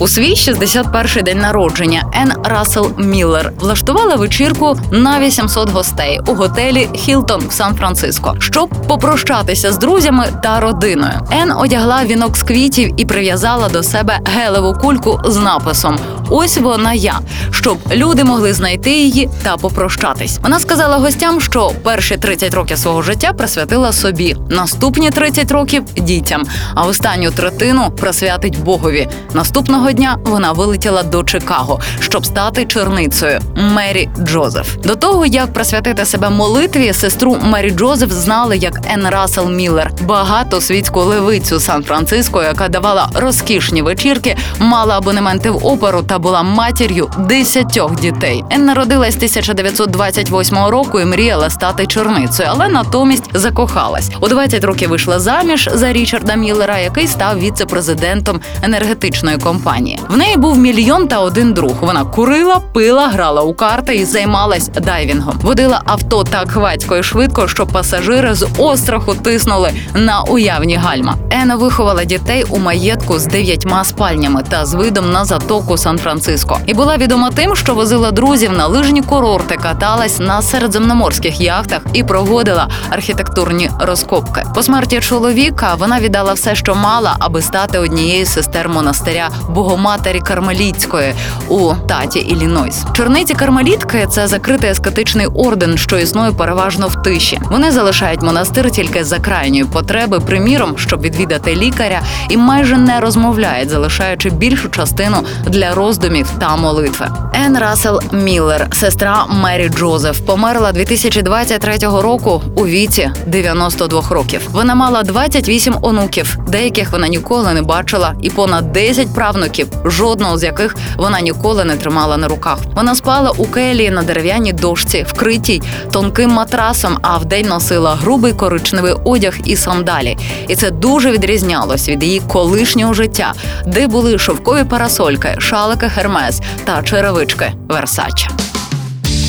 У свій 61-й день народження Ен Рассел Міллер влаштувала вечірку на 800 гостей у готелі Хілтон в Сан-Франциско, щоб попрощатися з друзями та родиною. Ен одягла вінок з квітів і прив'язала до себе гелеву кульку з написом Ось вона я, щоб люди могли знайти її та попрощатись. Вона сказала гостям, що перші 30 років свого життя присвятила собі, наступні 30 років дітям, а останню третину присвятить Богові. Наступного дня вона вилетіла до Чикаго, щоб стати черницею Мері Джозеф. До того як присвятити себе молитві, сестру Мері Джозеф знали як Ен Рассел Міллер, багато світську левицю Сан-Франциско, яка давала розкішні вечірки, мала абонементи в оперу та була матір'ю десятьох дітей. Ен народилась 1928 року і мріяла стати черницею, але натомість закохалась. У 20 років вийшла заміж за Річарда Міллера, який став віце-президентом енергетичної компанії. В неї був мільйон та один друг. Вона курила, пила, грала у карти і займалась дайвінгом. Водила авто так хвацько і швидко, що пасажири з остраху тиснули на уявні гальма. Ена виховала дітей у маєтку з дев'ятьма спальнями та з видом на затоку Сан-Франциско. І була відома тим, що возила друзів на лижні курорти, каталась на середземноморських яхтах і проводила архітектурні розкопки. По смерті чоловіка вона віддала все, що мала, аби стати однією з сестер монастиря Богоматері Кармеліцької у таті Іллінойс. Чорниці кармелітки це закритий ескетичний орден, що існує переважно в тиші. Вони залишають монастир тільки за крайньої потреби, приміром, щоб відвідати лікаря, і майже не розмовляють, залишаючи більшу частину для роздумів та молитви. Ен Рассел Міллер, сестра Мері Джозеф, померла 2023 року у віці 92 років. Вона мала 28 онуків, деяких вона ніколи не бачила, і понад 10 правнуків, жодного з яких вона ніколи не тримала на руках. Вона спала у келії на дерев'яній дошці, вкритій тонким матрасом, а вдень носила грубий коричневий одяг і сандалі. І це дуже відрізнялось від її колишнього життя, де були шовкові парасольки, шалики Хермес та черевички Версаче.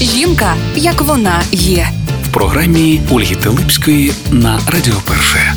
Жінка, як вона є. В програмі Ольги Телипської на Радіо Перше.